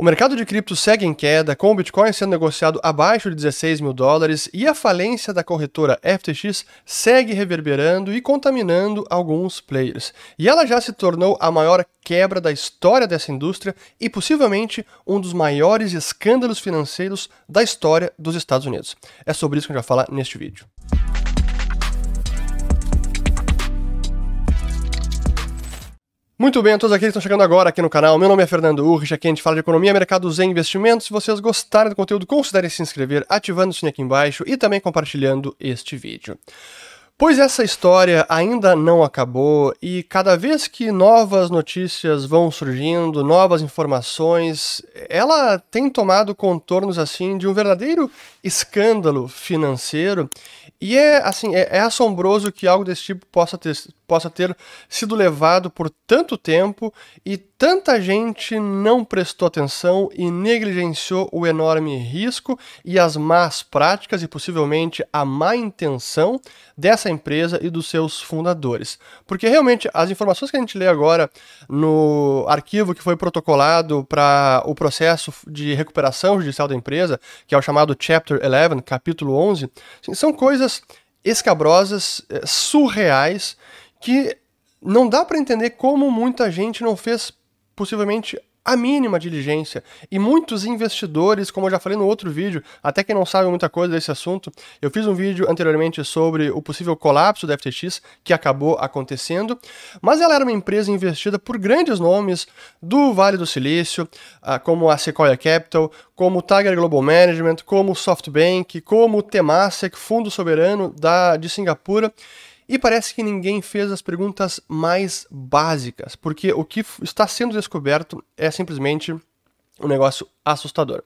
O mercado de cripto segue em queda, com o Bitcoin sendo negociado abaixo de 16 mil dólares e a falência da corretora FTX segue reverberando e contaminando alguns players. E ela já se tornou a maior quebra da história dessa indústria e possivelmente um dos maiores escândalos financeiros da história dos Estados Unidos. É sobre isso que a gente vai falar neste vídeo. Muito bem, a todos aqueles que estão chegando agora aqui no canal, meu nome é Fernando Urrich, aqui a gente fala de economia, mercados e investimentos. Se vocês gostarem do conteúdo, considerem se inscrever, ativando o sininho aqui embaixo e também compartilhando este vídeo. Pois essa história ainda não acabou e cada vez que novas notícias vão surgindo, novas informações, ela tem tomado contornos assim de um verdadeiro escândalo financeiro e é assim, é, é, assombroso que algo desse tipo possa ter, possa ter sido levado por tanto tempo e tanta gente não prestou atenção e negligenciou o enorme risco e as más práticas e possivelmente a má intenção dessa empresa e dos seus fundadores. Porque realmente as informações que a gente lê agora no arquivo que foi protocolado para o processo de recuperação judicial da empresa, que é o chamado Chapter 11, capítulo 11, assim, são coisas coisas escabrosas, eh, surreais, que não dá para entender como muita gente não fez possivelmente a mínima diligência. E muitos investidores, como eu já falei no outro vídeo, até quem não sabe muita coisa desse assunto, eu fiz um vídeo anteriormente sobre o possível colapso da FTX, que acabou acontecendo, mas ela era uma empresa investida por grandes nomes do Vale do Silício, ah, como a Sequoia Capital, como o Tiger Global Management, como o SoftBank, como o Temasek, fundo soberano da, de Singapura. E parece que ninguém fez as perguntas mais básicas, porque o que está sendo descoberto é simplesmente um negócio assustador.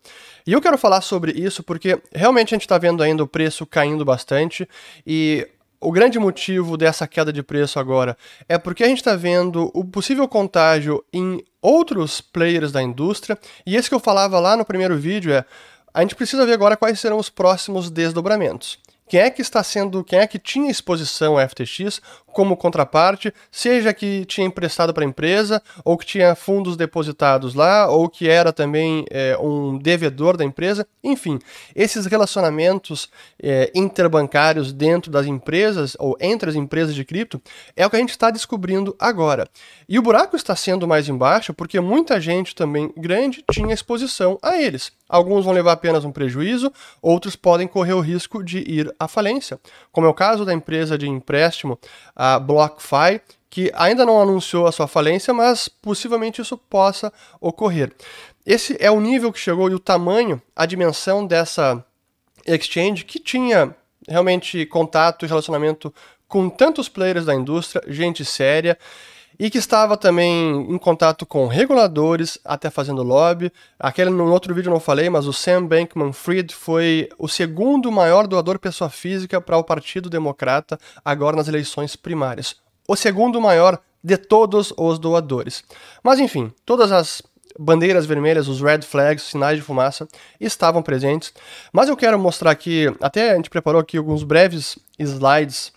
E eu quero falar sobre isso porque realmente a gente está vendo ainda o preço caindo bastante e o grande motivo dessa queda de preço agora é porque a gente está vendo o possível contágio em outros players da indústria, e esse que eu falava lá no primeiro vídeo é a gente precisa ver agora quais serão os próximos desdobramentos quem é que está sendo, quem é que tinha exposição à FTX como contraparte, seja que tinha emprestado para a empresa, ou que tinha fundos depositados lá, ou que era também é, um devedor da empresa, enfim, esses relacionamentos é, interbancários dentro das empresas, ou entre as empresas de cripto, é o que a gente está descobrindo agora. E o buraco está sendo mais embaixo porque muita gente também grande tinha exposição a eles. Alguns vão levar apenas um prejuízo, outros podem correr o risco de ir à falência, como é o caso da empresa de empréstimo, a BlockFi, que ainda não anunciou a sua falência, mas possivelmente isso possa ocorrer. Esse é o nível que chegou e o tamanho, a dimensão dessa exchange que tinha realmente contato e relacionamento com tantos players da indústria, gente séria, e que estava também em contato com reguladores, até fazendo lobby. Aquele no outro vídeo não falei, mas o Sam Bankman-Fried foi o segundo maior doador pessoa física para o Partido Democrata agora nas eleições primárias. O segundo maior de todos os doadores. Mas enfim, todas as bandeiras vermelhas, os red flags, sinais de fumaça, estavam presentes. Mas eu quero mostrar aqui, até a gente preparou aqui alguns breves slides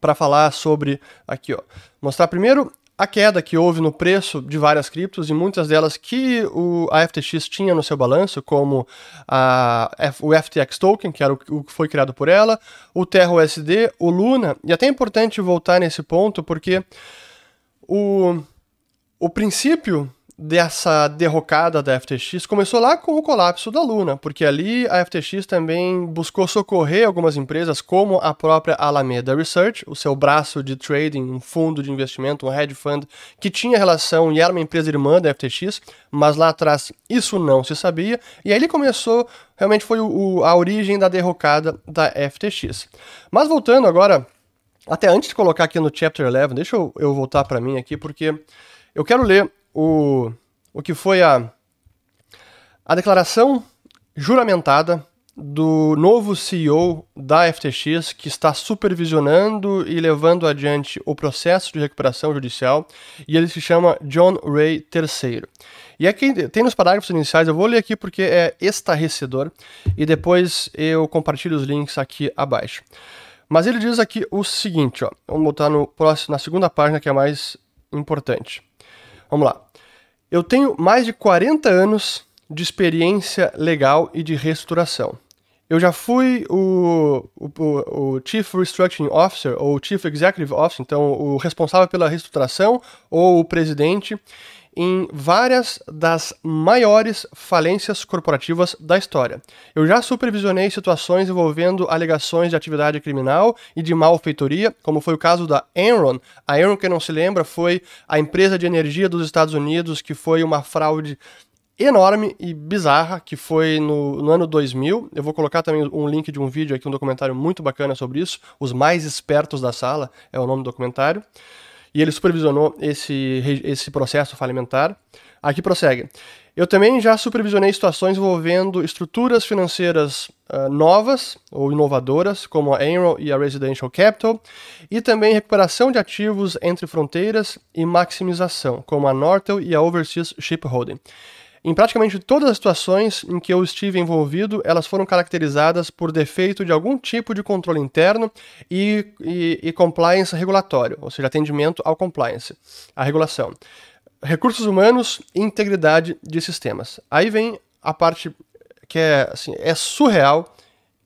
para falar sobre aqui, ó. Mostrar primeiro a queda que houve no preço de várias criptos e muitas delas que o, a FTX tinha no seu balanço, como a, o FTX Token, que era o, o que foi criado por ela, o Terra USD, o Luna, e até é importante voltar nesse ponto porque o, o princípio dessa derrocada da FTX começou lá com o colapso da Luna, porque ali a FTX também buscou socorrer algumas empresas, como a própria Alameda Research, o seu braço de trading, um fundo de investimento, um hedge fund, que tinha relação e era uma empresa irmã da FTX, mas lá atrás isso não se sabia, e aí ele começou, realmente foi o, a origem da derrocada da FTX. Mas voltando agora, até antes de colocar aqui no Chapter 11, deixa eu, eu voltar para mim aqui, porque eu quero ler o, o que foi a, a declaração juramentada do novo CEO da FTX, que está supervisionando e levando adiante o processo de recuperação judicial, e ele se chama John Ray III. E aqui tem nos parágrafos iniciais, eu vou ler aqui porque é estarrecedor, e depois eu compartilho os links aqui abaixo. Mas ele diz aqui o seguinte, ó, vamos botar no próximo, na segunda página que é mais importante. Vamos lá. Eu tenho mais de 40 anos de experiência legal e de reestruturação. Eu já fui o, o, o, Chief Restructuring Officer ou Chief Executive Officer, então o responsável pela reestruturação ou o presidente em várias das maiores falências corporativas da história. Eu já supervisionei situações envolvendo alegações de atividade criminal e de malfeitoria, como foi o caso da Enron. A Enron, quem não se lembra, foi a empresa de energia dos Estados Unidos que foi uma fraude enorme e bizarra que foi no, no, ano 2000. Eu vou colocar também um link de um vídeo aqui, um documentário muito bacana sobre isso. Os mais espertos da sala é o nome do documentário. E ele supervisionou esse, esse processo falimentar. Aqui prossegue. Eu também já supervisionei situações envolvendo estruturas financeiras uh, novas ou inovadoras, como a Enron e a Residential Capital, e também recuperação de ativos entre fronteiras e maximização, como a Nortel e a Overseas Shipholding. Em praticamente todas as situações em que eu estive envolvido, elas foram caracterizadas por defeito de algum tipo de controle interno e, e, e compliance regulatório, ou seja, atendimento ao compliance, à regulação. Recursos humanos e integridade de sistemas. Aí vem a parte que é, assim, é surreal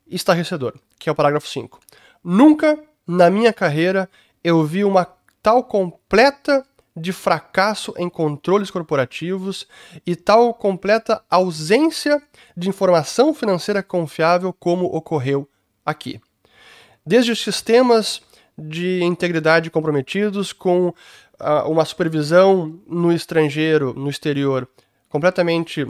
e estarrecedor, que é o parágrafo 5. Nunca na minha carreira eu vi uma tal completa de fracasso em controles corporativos e tal completa ausência de informação financeira confiável como ocorreu aqui. Desde os sistemas de integridade comprometidos com uh, uma supervisão no estrangeiro, no exterior, completamente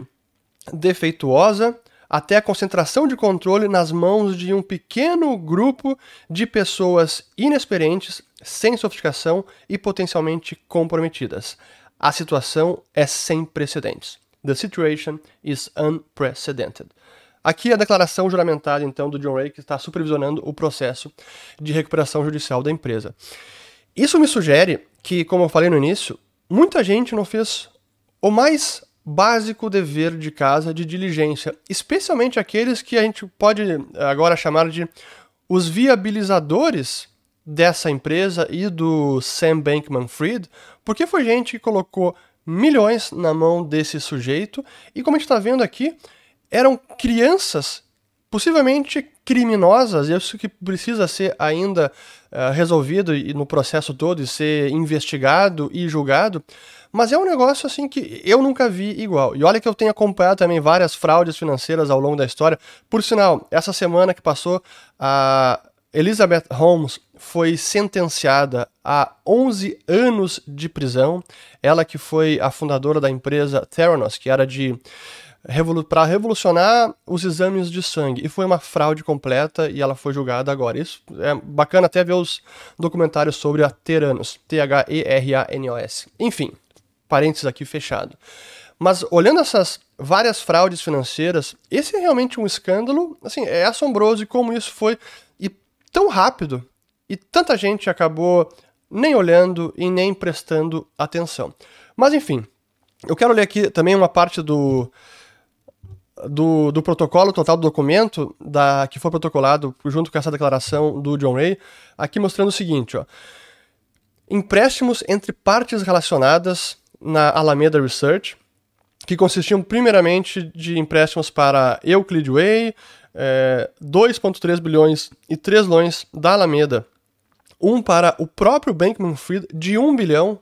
defeituosa, até a concentração de controle nas mãos de um pequeno grupo de pessoas inexperientes, sem sofisticação e potencialmente comprometidas. A situação é sem precedentes. The situation is unprecedented. Aqui a declaração juramentada, então, do John Ray, que está supervisionando o processo de recuperação judicial da empresa. Isso me sugere que, como eu falei no início, muita gente não fez o mais básico dever de casa de diligência, especialmente aqueles que a gente pode agora chamar de os viabilizadores dessa empresa e do Sam Bankman-Fried, porque foi gente que colocou milhões na mão desse sujeito e como a gente está vendo aqui, eram crianças possivelmente criminosas, isso que precisa ser ainda uh, resolvido e no processo todo e ser investigado e julgado, mas é um negócio assim que eu nunca vi igual. E olha que eu tenho acompanhado também várias fraudes financeiras ao longo da história. Por sinal, essa semana que passou, a Elizabeth Holmes foi sentenciada a 11 anos de prisão. Ela que foi a fundadora da empresa Theranos, que era de revolu para revolucionar os exames de sangue. E foi uma fraude completa e ela foi julgada agora. Isso é bacana até ver os documentários sobre a Theranos, T-H-E-R-A-N-O-S. Enfim, parênteses aqui fechado. Mas olhando essas várias fraudes financeiras, esse é realmente um escândalo, assim, é assombroso e como isso foi tão rápido e tanta gente acabou nem olhando e nem prestando atenção. Mas enfim, eu quero ler aqui também uma parte do do, do protocolo total do documento da, que foi protocolado junto com essa declaração do John Ray, aqui mostrando o seguinte, ó. Empréstimos entre partes relacionadas na Alameda Research, que consistiam primeiramente de empréstimos para Euclid Way, é, 2,3 bilhões e 3 loans da Alameda, um para o próprio Bankman Fried de 1 bilhão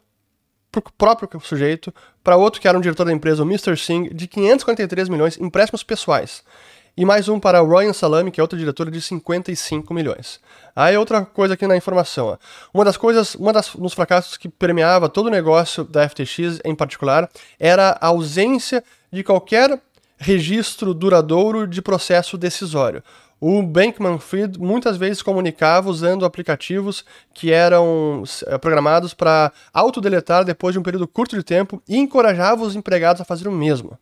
para o próprio sujeito, para outro que era um diretor da empresa, o Mr. Singh, de 543 milhões empréstimos pessoais. E mais um para o Ryan Salami, que é outro diretor, de 55 milhões. Aí outra coisa aqui na informação. Ó. Uma das coisas, das dos fracassos que permeava todo o negócio da FTX em particular era a ausência de qualquer registro duradouro de processo decisório. O Bankman-Fried muitas vezes comunicava usando aplicativos que eram eh, programados para autodeletar depois de um período curto de tempo e encorajava os empregados a fazer o mesmo.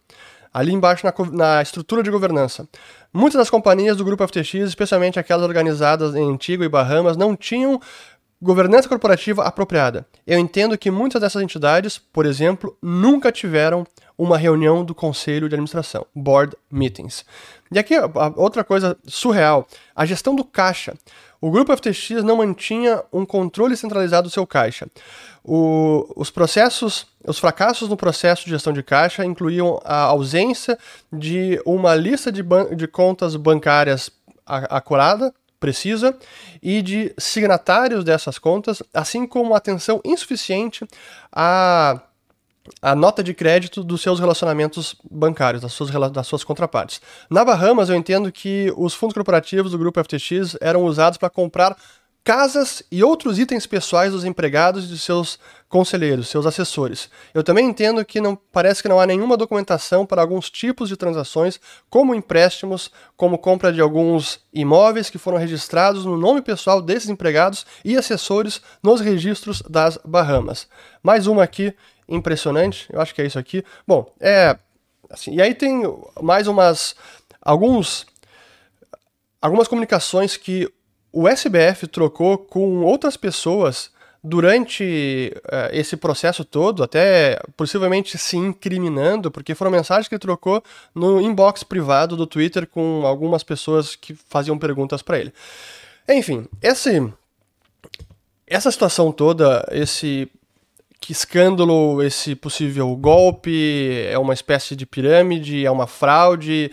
Ali embaixo na, na estrutura de governança. Muitas das companhias do grupo FTX, especialmente aquelas organizadas em Antigua e Bahamas, não tinham governança corporativa apropriada. Eu entendo que muitas dessas entidades, por exemplo, nunca tiveram uma reunião do conselho de administração, board meetings. E aqui, outra coisa surreal, a gestão do caixa. o grupo FTX não mantinha um controle centralizado do seu caixa. O, os processos, os fracassos no processo de gestão de caixa incluíam a ausência de uma lista de, de contas bancárias acurada, precisa, e de signatários dessas contas, assim como atenção insuficiente a a nota de crédito dos seus relacionamentos bancários, das suas, das suas contrapartes. Na Bahamas, eu entendo que os fundos corporativos do grupo FTX eram usados para comprar casas e outros itens pessoais dos empregados e de seus conselheiros, seus assessores. Eu também entendo que não parece que não há nenhuma documentação para alguns tipos de transações, como empréstimos, como compra de alguns imóveis que foram registrados no nome pessoal desses empregados e assessores nos registros das Bahamas. Mais uma aqui impressionante, eu acho que é isso aqui. Bom, é assim, e aí tem mais umas alguns algumas comunicações que o SBF trocou com outras pessoas durante uh, esse processo todo, até possivelmente se incriminando, porque foram mensagens que ele trocou no inbox privado do Twitter com algumas pessoas que faziam perguntas para ele. Enfim, esse, essa situação toda, esse que escândalo, esse possível golpe, é uma espécie de pirâmide, é uma fraude,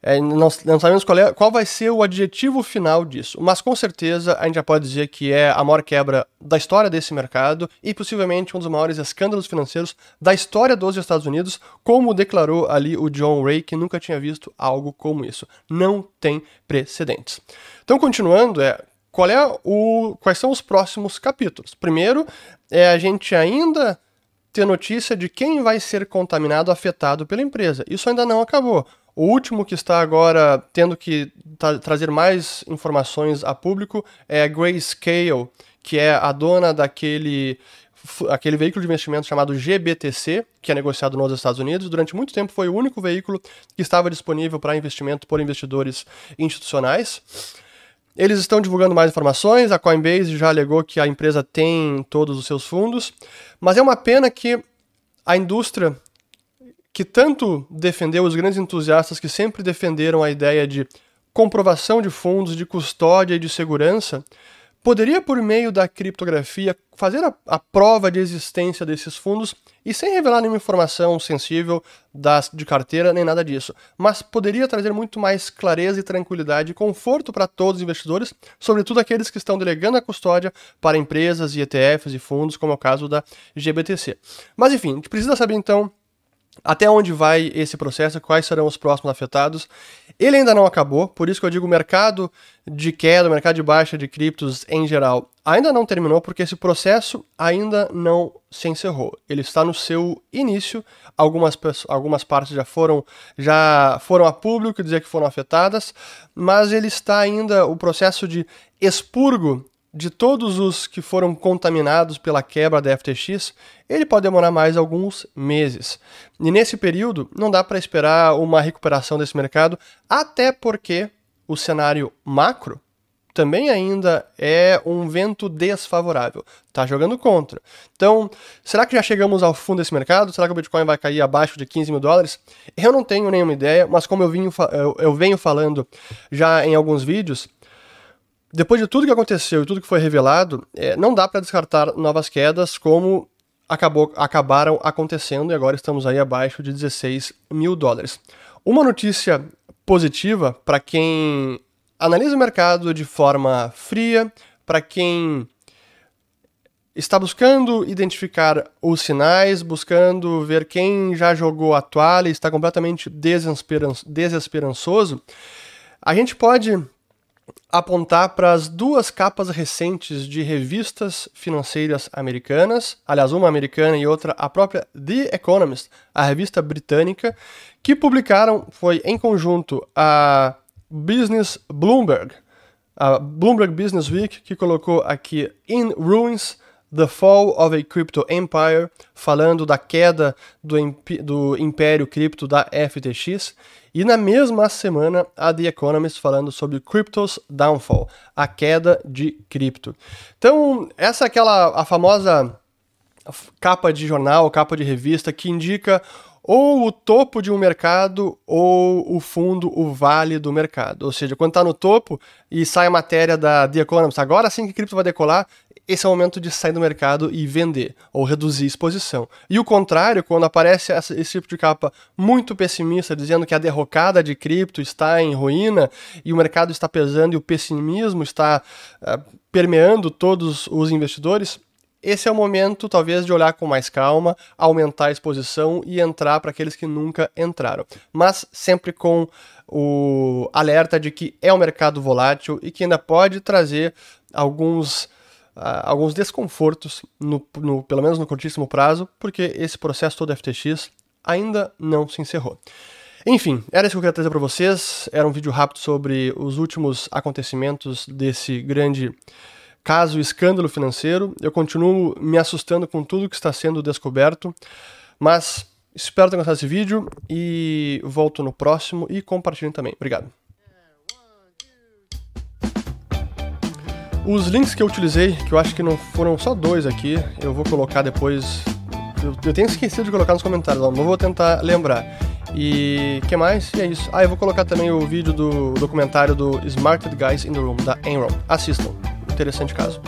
é, não, não, sabemos qual, é, qual vai ser o adjetivo final disso, mas com certeza a gente já pode dizer que é a maior quebra da história desse mercado e possivelmente um dos maiores escândalos financeiros da história dos Estados Unidos, como declarou ali o John Ray, que nunca tinha visto algo como isso. Não tem precedentes. Então, continuando, é qual é o, quais são os próximos capítulos. Primeiro, é a gente ainda ter notícia de quem vai ser contaminado, afetado pela empresa. Isso ainda não acabou. O último que está agora tendo que tra trazer mais informações a público é a Grayscale, que é a dona daquele aquele veículo de investimento chamado GBTC, que é negociado nos Estados Unidos. Durante muito tempo foi o único veículo que estava disponível para investimento por investidores institucionais. Eles estão divulgando mais informações, a Coinbase já alegou que a empresa tem todos os seus fundos, mas é uma pena que a indústria que tanto defendeu os grandes entusiastas que sempre defenderam a ideia de comprovação de fundos, de custódia e de segurança, poderia, por meio da criptografia, fazer a, a, prova de existência desses fundos e sem revelar nenhuma informação sensível das, de carteira nem nada disso, mas poderia trazer muito mais clareza e tranquilidade e conforto para todos os investidores, sobretudo aqueles que estão delegando a custódia para empresas e ETFs e fundos, como é o caso da GBTC. Mas enfim, a gente precisa saber então até onde vai esse processo, quais serão os próximos afetados. Ele ainda não acabou, por isso que eu digo o mercado de queda, o mercado de baixa de criptos em geral, ainda não terminou, porque esse processo ainda não se encerrou. Ele está no seu início, algumas, algumas partes já foram, já foram a público dizer que foram afetadas, mas ele está ainda, o processo de expurgo de todos os que foram contaminados pela quebra da FTX, ele pode demorar mais alguns meses. E nesse período, não dá para esperar uma recuperação desse mercado, até porque o cenário macro também ainda é um vento desfavorável. Está jogando contra. Então, será que já chegamos ao fundo desse mercado? Será que o Bitcoin vai cair abaixo de 15 mil dólares? Eu não tenho nenhuma ideia, mas como eu, eu venho falando já em alguns vídeos, depois de tudo que aconteceu e tudo que foi revelado, é, não dá para descartar novas quedas como acabou, acabaram acontecendo e agora estamos aí abaixo de 16 mil dólares. Uma notícia positiva para quem analisa o mercado de forma fria, para quem está buscando identificar os sinais, buscando ver quem já jogou a toalha e está completamente desesperançoso, a gente pode apontar para as duas capas recentes de revistas financeiras americanas, aliás, uma americana e outra a própria The Economist, a revista britânica, que publicaram, foi em conjunto a Business Bloomberg, a Bloomberg Business Week, que colocou aqui In Ruins, The Fall of a Crypto Empire, falando da queda do, do império cripto da FTX, e na mesma semana, a The Economist falando sobre Crypto's Downfall, a queda de cripto. Então, essa é aquela a famosa capa de jornal, capa de revista que indica ou o topo de um mercado ou o fundo, o vale do mercado. Ou seja, quando está no topo e sai a matéria da The Economist, agora sim que cripto vai decolar, esse é o momento de sair do mercado e vender, ou reduzir exposição. E o contrário, quando aparece esse tipo de capa muito pessimista, dizendo que a derrocada de cripto está em ruína e o mercado está pesando e o pessimismo está uh, permeando todos os investidores, esse é o momento, talvez, de olhar com mais calma, aumentar a exposição e entrar para aqueles que nunca entraram. Mas sempre com o alerta de que é um mercado volátil e que ainda pode trazer alguns. Uh, alguns desconfortos, no, no, pelo menos no curtíssimo prazo, porque esse processo todo FTX ainda não se encerrou. Enfim, era isso que eu queria trazer para vocês. Era um vídeo rápido sobre os últimos acontecimentos desse grande caso escândalo financeiro. Eu continuo me assustando com tudo que está sendo descoberto, mas espero ter gostado desse vídeo e volto no próximo e compartilhem também. Obrigado. Os links que eu utilizei, que eu acho que não foram só dois aqui, eu vou colocar depois. Eu, tenho esquecido de colocar nos comentários, não vou tentar lembrar. E que mais? E é isso. Ah, eu vou colocar também o vídeo do documentário do Smarted Guys in the Room, da Enron. Assistam interessante caso.